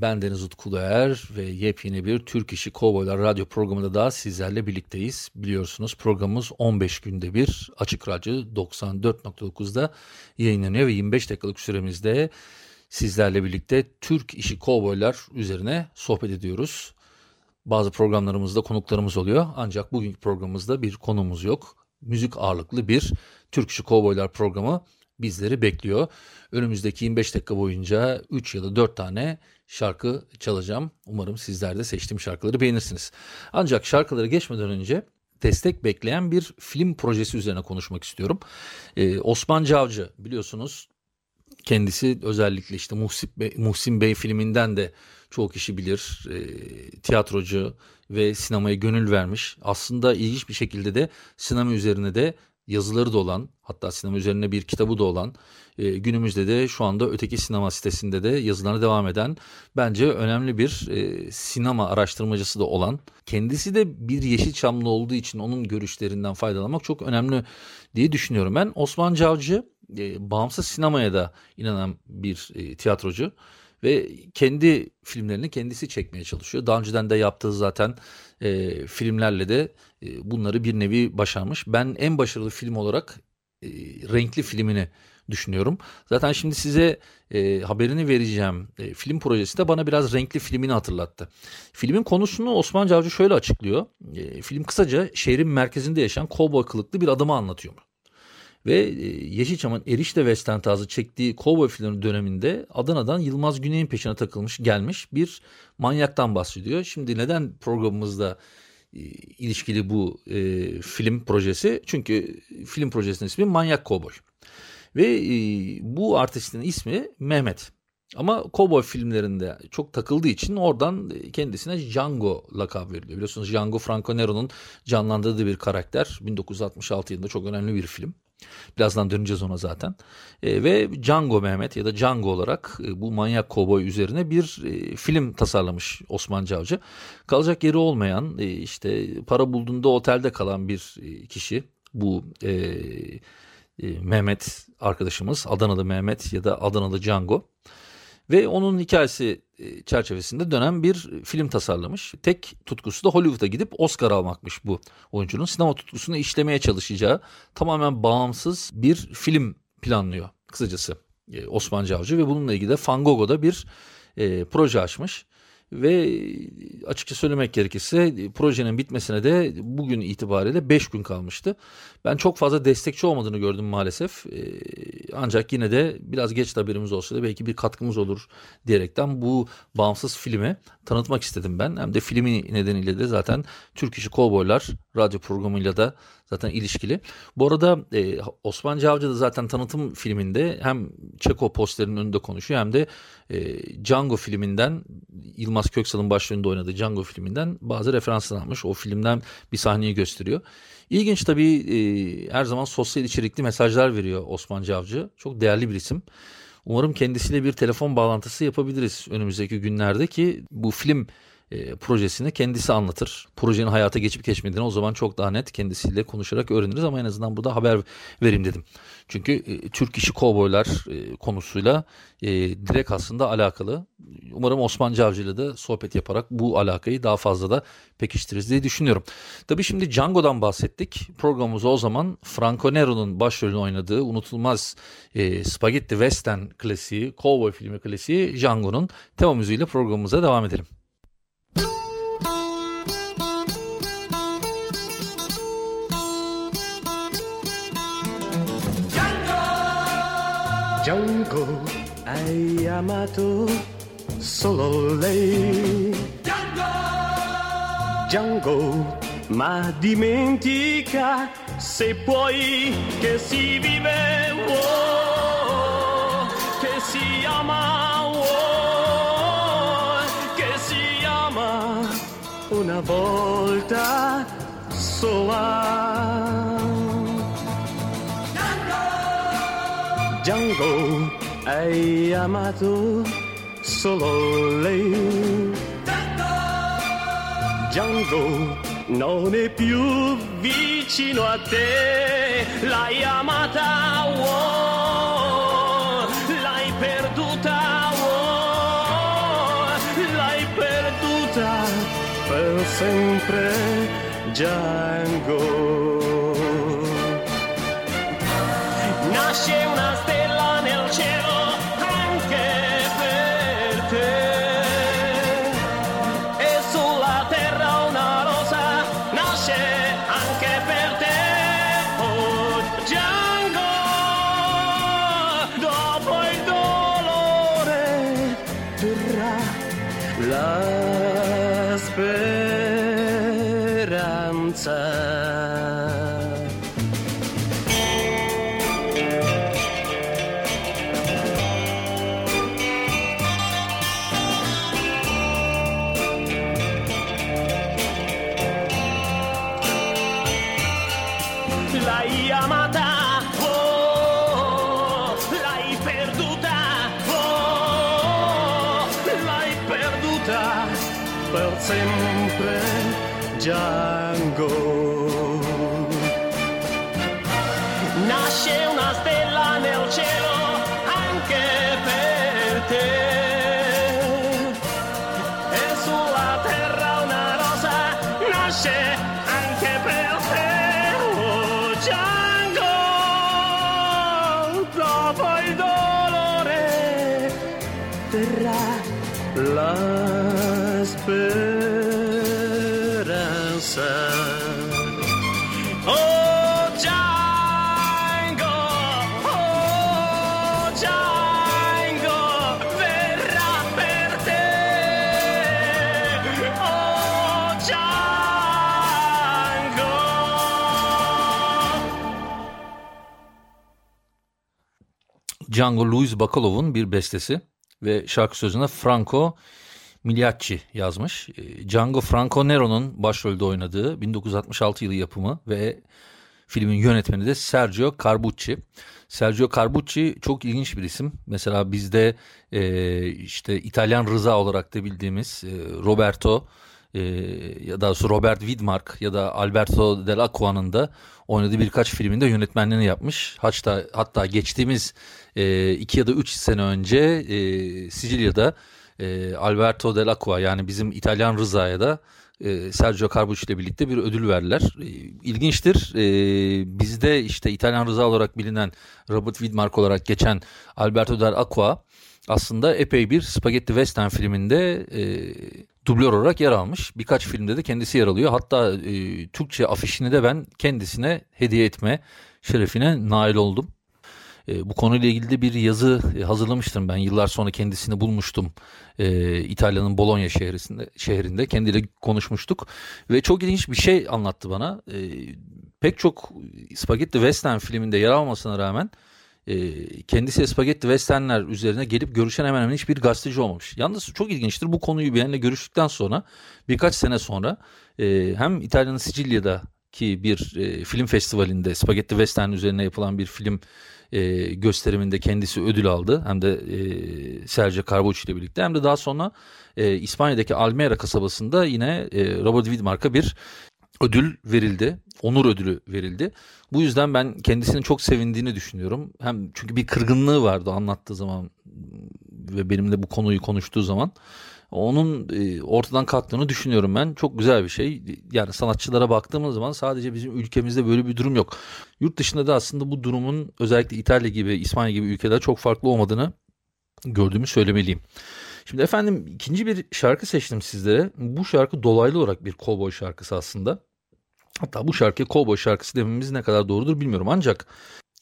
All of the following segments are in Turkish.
Ben Deniz Utkuluer ve yepyeni bir Türk İşi Kovboylar radyo programında daha sizlerle birlikteyiz. Biliyorsunuz programımız 15 günde bir Açık Radyo 94.9'da yayınlanıyor ve 25 dakikalık süremizde sizlerle birlikte Türk İşi Kovboylar üzerine sohbet ediyoruz. Bazı programlarımızda konuklarımız oluyor ancak bugünkü programımızda bir konumuz yok. Müzik ağırlıklı bir Türk İşi Kovboylar programı bizleri bekliyor. Önümüzdeki 25 dakika boyunca 3 ya da 4 tane şarkı çalacağım. Umarım sizler de seçtiğim şarkıları beğenirsiniz. Ancak şarkıları geçmeden önce destek bekleyen bir film projesi üzerine konuşmak istiyorum. Ee, Osman Cavcı biliyorsunuz kendisi özellikle işte Muhsin Bey, Muhsin Bey filminden de çoğu kişi bilir. E, tiyatrocu ve sinemaya gönül vermiş. Aslında ilginç bir şekilde de sinema üzerine de yazıları da olan hatta sinema üzerine bir kitabı da olan e, günümüzde de şu anda öteki sinema sitesinde de yazılarına devam eden bence önemli bir e, sinema araştırmacısı da olan kendisi de bir Yeşilçamlı olduğu için onun görüşlerinden faydalanmak çok önemli diye düşünüyorum. Ben Osman Cavcı e, bağımsız sinemaya da inanan bir e, tiyatrocu ve kendi filmlerini kendisi çekmeye çalışıyor. Daha önceden de yaptığı zaten e, filmlerle de e, bunları bir nevi başarmış. Ben en başarılı film olarak e, renkli filmini düşünüyorum. Zaten şimdi size e, haberini vereceğim e, film projesi de bana biraz renkli filmini hatırlattı. Filmin konusunu Osman Cavcı şöyle açıklıyor. E, film kısaca şehrin merkezinde yaşayan kovboy kılıklı bir adamı anlatıyor. Ve e, Yeşilçam'ın Erişte Western tarzı çektiği kovboy filmleri döneminde Adana'dan Yılmaz Güney'in peşine takılmış gelmiş bir manyaktan bahsediyor. Şimdi neden programımızda e, ilişkili bu e, film projesi? Çünkü film projesinin ismi Manyak Kovboy. Ve e, bu artistin ismi Mehmet. Ama kovboy filmlerinde çok takıldığı için oradan kendisine Django lakabı veriliyor. Biliyorsunuz Django Franco Nero'nun canlandırdığı bir karakter. 1966 yılında çok önemli bir film. Birazdan döneceğiz ona zaten. E, ve Django Mehmet ya da Django olarak e, bu manyak kovboy üzerine bir e, film tasarlamış Osman Cavcı. Kalacak yeri olmayan e, işte para bulduğunda otelde kalan bir e, kişi bu e, e, Mehmet arkadaşımız Adanalı Mehmet ya da Adanalı Django. Ve onun hikayesi e, çerçevesinde dönen bir film tasarlamış. Tek tutkusu da Hollywood'a gidip Oscar almakmış bu oyuncunun. Sinema tutkusunu işlemeye çalışacağı tamamen bağımsız bir film planlıyor kısacası e, Osman Cavcı ve bununla ilgili de Fangogo'da bir e, proje açmış. Ve açıkça söylemek gerekirse projenin bitmesine de bugün itibariyle 5 gün kalmıştı. Ben çok fazla destekçi olmadığını gördüm maalesef. Ee, ancak yine de biraz geç haberimiz olsa da belki bir katkımız olur diyerekten bu bağımsız filmi tanıtmak istedim ben. Hem de filmi nedeniyle de zaten Türk İşi Kovboylar radyo programıyla da zaten ilişkili. Bu arada e, Osman Cavcı da zaten tanıtım filminde hem Çeko posterinin önünde konuşuyor hem de e, Django filminden Yılmaz Köksal'ın başrolünde oynadığı Django filminden bazı referanslar almış. O filmden bir sahneyi gösteriyor. İlginç tabii e, her zaman sosyal içerikli mesajlar veriyor Osman Cavcı. Çok değerli bir isim. Umarım kendisiyle bir telefon bağlantısı yapabiliriz önümüzdeki günlerde ki bu film e, projesini kendisi anlatır. Projenin hayata geçip geçmediğini o zaman çok daha net kendisiyle konuşarak öğreniriz ama en azından burada haber vereyim dedim. Çünkü e, Türk işi kovboylar e, konusuyla e, direkt aslında alakalı. Umarım Osman Cavcı ile sohbet yaparak bu alakayı daha fazla da pekiştiririz diye düşünüyorum. Tabii şimdi Django'dan bahsettik. Programımıza o zaman Franco Nero'nun başrolünü oynadığı unutulmaz e, Spaghetti Western klasiği, kovboy filmi klasiği Django'nun tema müziğiyle programımıza devam edelim. Hai amato solo lei. Django, Django, ma dimentica se puoi che si vive, oh, che si ama. oh, che si chiama una volta sola. Django, hai amato solo lei. Django non è più vicino a te, l'hai amata, oh, l'hai perduta, oh, l'hai perduta per sempre, Django. Nasce una la speranza. Django. Nasce Django Louis Bakalov'un bir bestesi ve şarkı sözüne Franco Migliacci yazmış. E, Django Franco Nero'nun başrolde oynadığı 1966 yılı yapımı ve filmin yönetmeni de Sergio Carbucci. Sergio Carbucci çok ilginç bir isim. Mesela bizde e, işte İtalyan Rıza olarak da bildiğimiz e, Roberto e, ya da Robert Widmark ya da Alberto Dell'Acqua'nın da oynadığı birkaç filminde yönetmenliğini yapmış. Hatta hatta geçtiğimiz e, iki ya da üç sene önce e, Sicilya'da e, Alberto Dell'Acqua yani bizim İtalyan Rıza'ya da e, Sergio Carbucci ile birlikte bir ödül verdiler. E, İlginçtir. E, bizde işte İtalyan Rıza olarak bilinen Robert Widmark olarak geçen Alberto Dell'Acqua aslında epey bir Spaghetti Western filminde e, dublör olarak yer almış. Birkaç filmde de kendisi yer alıyor. Hatta e, Türkçe afişini de ben kendisine hediye etme şerefine nail oldum. E, bu konuyla ilgili de bir yazı e, hazırlamıştım ben. Yıllar sonra kendisini bulmuştum. E, İtalya'nın Bologna şehrinde, şehrinde kendiyle konuşmuştuk. Ve çok ilginç bir şey anlattı bana. E, pek çok Spaghetti Western filminde yer almasına rağmen e, kendisi Spaghetti Westernler üzerine gelip görüşen hemen hemen hiçbir gazeteci olmamış. Yalnız çok ilginçtir bu konuyu benimle görüştükten sonra birkaç sene sonra e, hem İtalya'nın Sicilya'daki bir e, film festivalinde Spaghetti Western üzerine yapılan bir film e, gösteriminde kendisi ödül aldı. Hem de e, Sergio Carbucci ile birlikte hem de daha sonra e, İspanya'daki Almera kasabasında yine e, Robert Widmark'a bir ödül verildi. Onur ödülü verildi. Bu yüzden ben kendisinin çok sevindiğini düşünüyorum. Hem çünkü bir kırgınlığı vardı anlattığı zaman ve benimle bu konuyu konuştuğu zaman. Onun e, ortadan kalktığını düşünüyorum ben. Çok güzel bir şey. Yani sanatçılara baktığımız zaman sadece bizim ülkemizde böyle bir durum yok. Yurt dışında da aslında bu durumun özellikle İtalya gibi, İspanya gibi ülkelerde çok farklı olmadığını gördüğümü söylemeliyim. Şimdi efendim ikinci bir şarkı seçtim sizlere. Bu şarkı dolaylı olarak bir kovboy şarkısı aslında. Hatta bu şarkıya kovboy şarkısı dememiz ne kadar doğrudur bilmiyorum. Ancak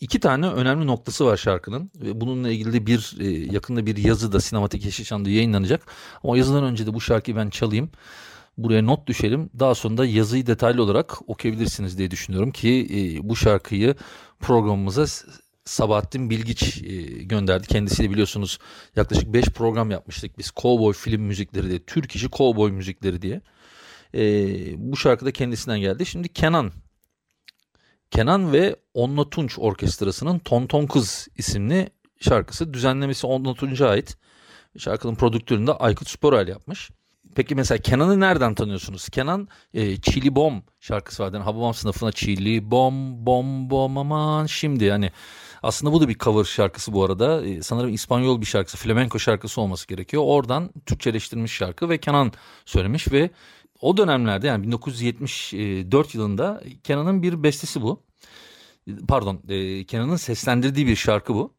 iki tane önemli noktası var şarkının. Ve bununla ilgili de bir e, yakında bir yazı da Sinematik Yeşilçam'da yayınlanacak. Ama yazıdan önce de bu şarkıyı ben çalayım. Buraya not düşelim. Daha sonra yazıyı detaylı olarak okuyabilirsiniz diye düşünüyorum ki e, bu şarkıyı programımıza Sabahattin Bilgiç e, gönderdi. Kendisiyle biliyorsunuz yaklaşık 5 program yapmıştık biz. Cowboy film müzikleri diye, Türk işi cowboy müzikleri diye. E, bu şarkı da kendisinden geldi. Şimdi Kenan Kenan ve Onla Tunç Orkestrası'nın Tonton Kız isimli şarkısı. Düzenlemesi Onla Tunç'a ait. Şarkının prodüktörünü Aykut Sporel yapmış. Peki mesela Kenan'ı nereden tanıyorsunuz? Kenan e, Çili Bom şarkısı vardı. Yani Hababam sınıfına Çili Bom Bom Bom aman şimdi hani aslında bu da bir cover şarkısı bu arada. E, sanırım İspanyol bir şarkısı, flamenco şarkısı olması gerekiyor. Oradan Türkçeleştirilmiş şarkı ve Kenan söylemiş ve o dönemlerde yani 1974 yılında Kenan'ın bir bestesi bu. Pardon, e, Kenan'ın seslendirdiği bir şarkı bu.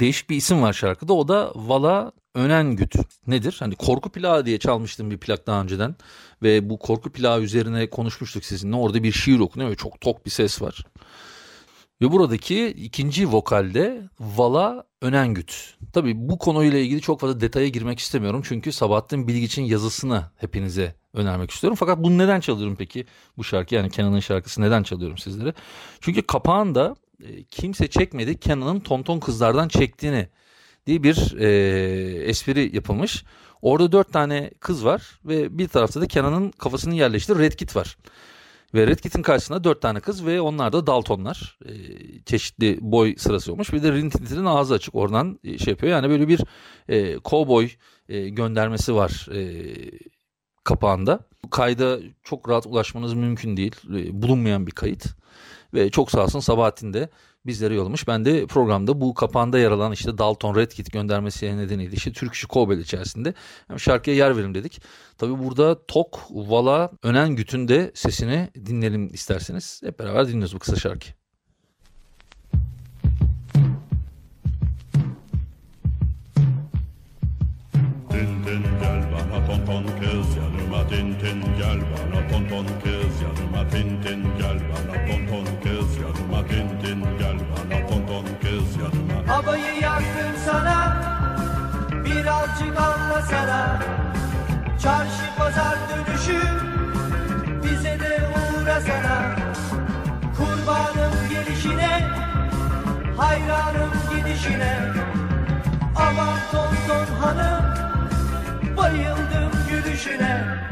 Değişik bir isim var şarkıda. O da Vala Önengüt. Nedir? Hani korku plağı diye çalmıştım bir plak daha önceden. Ve bu korku plağı üzerine konuşmuştuk sizinle. Orada bir şiir okunuyor ve çok tok bir ses var. Ve buradaki ikinci vokalde Vala Önengüt. Tabii bu konuyla ilgili çok fazla detaya girmek istemiyorum. Çünkü Sabahattin Bilgiç'in yazısını hepinize önermek istiyorum. Fakat bunu neden çalıyorum peki bu şarkı? Yani Kenan'ın şarkısı neden çalıyorum sizlere? Çünkü kapağında e, kimse çekmedi Kenan'ın Tonton Kızlardan çektiğini diye bir e, espri yapılmış. Orada dört tane kız var ve bir tarafta da Kenan'ın kafasını yerleştiği Red Kit var. Ve Red Kit'in karşısında dört tane kız ve onlar da Daltonlar. E, çeşitli boy sırası olmuş. Bir de Rintintin'in ağzı açık oradan e, şey yapıyor. Yani böyle bir e, cowboy e, göndermesi var e, kapağında. Kayda çok rahat ulaşmanız mümkün değil. E, bulunmayan bir kayıt. Ve çok sağ olsun Sabahattin de bizlere yollamış. Ben de programda bu kapağında yer alan işte Dalton Red Kit göndermesi nedeniyle işte Türk işi Kobel içerisinde hem şarkıya yer verim dedik. Tabi burada Tok, Vala, Önen Güt'ün de sesini dinleyelim isterseniz. Hep beraber dinliyoruz bu kısa şarkı. Tintin gel bana tonton kız yanıma Tintin gel bana tonton kız Anlasana Çarşı pazar dönüşü Bize de uğrasana. Kurbanım gelişine Hayranım gidişine. Aman ton ton hanım Bayıldım gülüşüne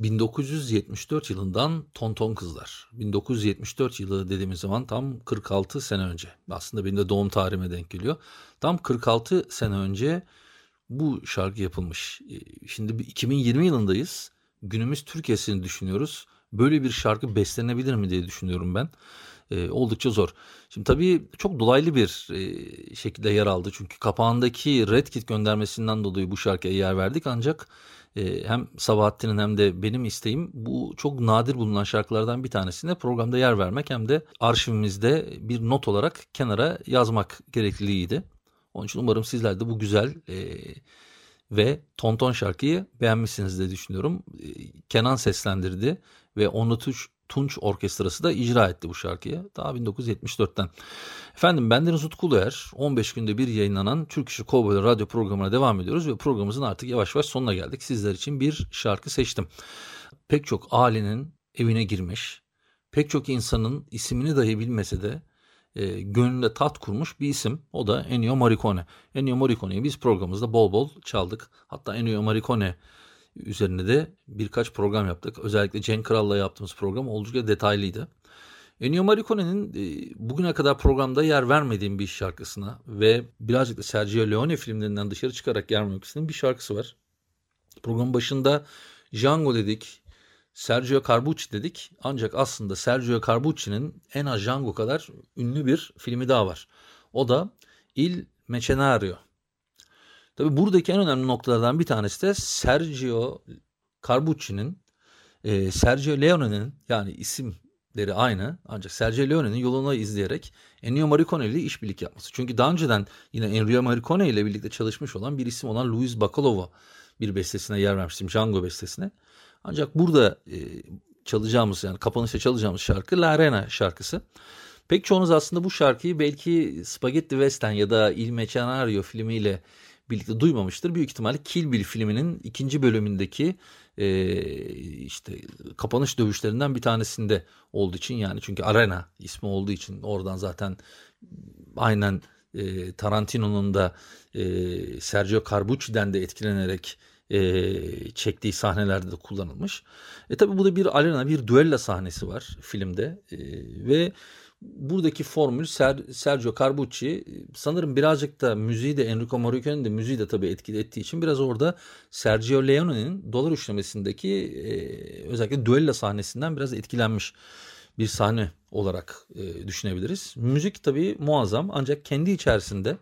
1974 yılından Tonton Kızlar. 1974 yılı dediğimiz zaman tam 46 sene önce. Aslında benim de doğum tarihime denk geliyor. Tam 46 sene önce bu şarkı yapılmış. Ee, Şimdi bir 2020 yılındayız. Günümüz Türkiye'sini düşünüyoruz. Böyle bir şarkı beslenebilir mi diye düşünüyorum ben. e, oldukça zor. Şimdi tabii çok dolaylı bir e, şekilde yer aldı. Çünkü kapağındaki Red Kit göndermesinden dolayı bu şarkıya yer verdik. Ancak e, hem Sabahattin'in hem de benim isteğim bu çok nadir bulunan şarkılardan bir tanesine programda yer vermek hem de arşivimizde bir not olarak kenara yazmak gerekliliğiydi. Onun için umarım sizler de bu güzel e, ve Tonton şarkıyı beğenmişsiniz diye düşünüyorum. E, Kenan seslendirdi ve Onlu Tunç, Orkestrası da icra etti bu şarkıyı. Daha 1974'ten. Efendim bendeniz Utku Uluer. 15 günde bir yayınlanan Türk İşi Kovboylar radyo programına devam ediyoruz ve programımızın artık yavaş yavaş sonuna geldik. Sizler için bir şarkı seçtim. Pek çok ailenin evine girmiş, pek çok insanın ismini dahi bilmese de e, gönlünde tat kurmuş bir isim. O da Ennio Morricone. Ennio Morricone'yi biz programımızda bol bol çaldık. Hatta Ennio Morricone üzerine de birkaç program yaptık. Özellikle Cenk Kral'la yaptığımız program oldukça detaylıydı. Ennio Morricone'nin e, bugüne kadar programda yer vermediğim bir şarkısına ve birazcık da Sergio Leone filmlerinden dışarı çıkarak yer vermek bir şarkısı var. Programın başında Django dedik, Sergio Carbucci dedik. Ancak aslında Sergio Carbucci'nin en az Django kadar ünlü bir filmi daha var. O da Il Mercenario. Tabi buradaki en önemli noktalardan bir tanesi de Sergio Carbucci'nin e, Sergio Leone'nin yani isimleri aynı ancak Sergio Leone'nin yolunu izleyerek Ennio Morricone ile işbirlik yapması. Çünkü daha önceden yine Ennio Morricone ile birlikte çalışmış olan bir isim olan Luis Bacalova bir bestesine yer vermiştim. Django bestesine. Ancak burada e, çalacağımız yani kapanışta çalacağımız şarkı La Arena şarkısı. Pek çoğunuz aslında bu şarkıyı belki Spaghetti Western ya da Il Mercenario filmiyle birlikte duymamıştır. Büyük ihtimalle Kill Bill filminin ikinci bölümündeki e, işte kapanış dövüşlerinden bir tanesinde olduğu için yani çünkü Arena ismi olduğu için oradan zaten aynen e, Tarantino'nun da e, Sergio Carbucci'den de etkilenerek e, çektiği sahnelerde de kullanılmış. E tabi bu da bir arena, bir düella sahnesi var filmde e, ve buradaki formül Ser, Sergio Carbucci sanırım birazcık da müziği de Enrico Morricone'nin de müziği de tabii etkili ettiği için biraz orada Sergio Leone'nin dolar üçlemesindeki e, özellikle düella sahnesinden biraz etkilenmiş bir sahne olarak e, düşünebiliriz. Müzik tabii muazzam ancak kendi içerisinde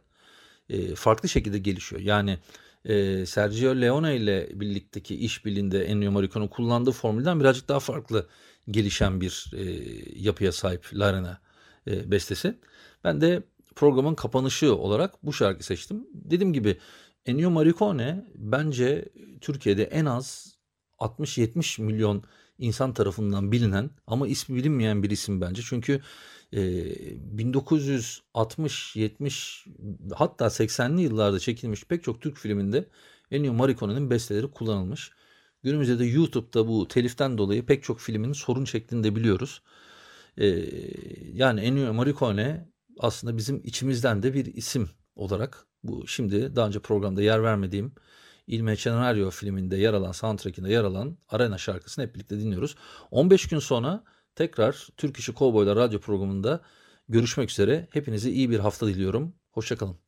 e, farklı şekilde gelişiyor. Yani e, Sergio Leone ile birlikteki işbirliğinde Ennio Morricone kullandığı formülden birazcık daha farklı gelişen bir e, yapıya sahip Larena e, bestesi. Ben de programın kapanışı olarak bu şarkı seçtim. Dediğim gibi Ennio Morricone bence Türkiye'de en az 60-70 milyon insan tarafından bilinen ama ismi bilinmeyen bir isim bence. Çünkü e, 1960, 70 hatta 80'li yıllarda çekilmiş pek çok Türk filminde Ennio Morricone'nin besteleri kullanılmış. Günümüzde de YouTube'da bu teliften dolayı pek çok filmin sorun çektiğini de biliyoruz. E, yani Ennio Morricone aslında bizim içimizden de bir isim olarak bu şimdi daha önce programda yer vermediğim Il Mercenario filminde yer alan soundtrack'inde yer alan Arena şarkısını hep birlikte dinliyoruz. 15 gün sonra tekrar Türk İşi Kovboylar radyo programında görüşmek üzere. Hepinize iyi bir hafta diliyorum. Hoşçakalın.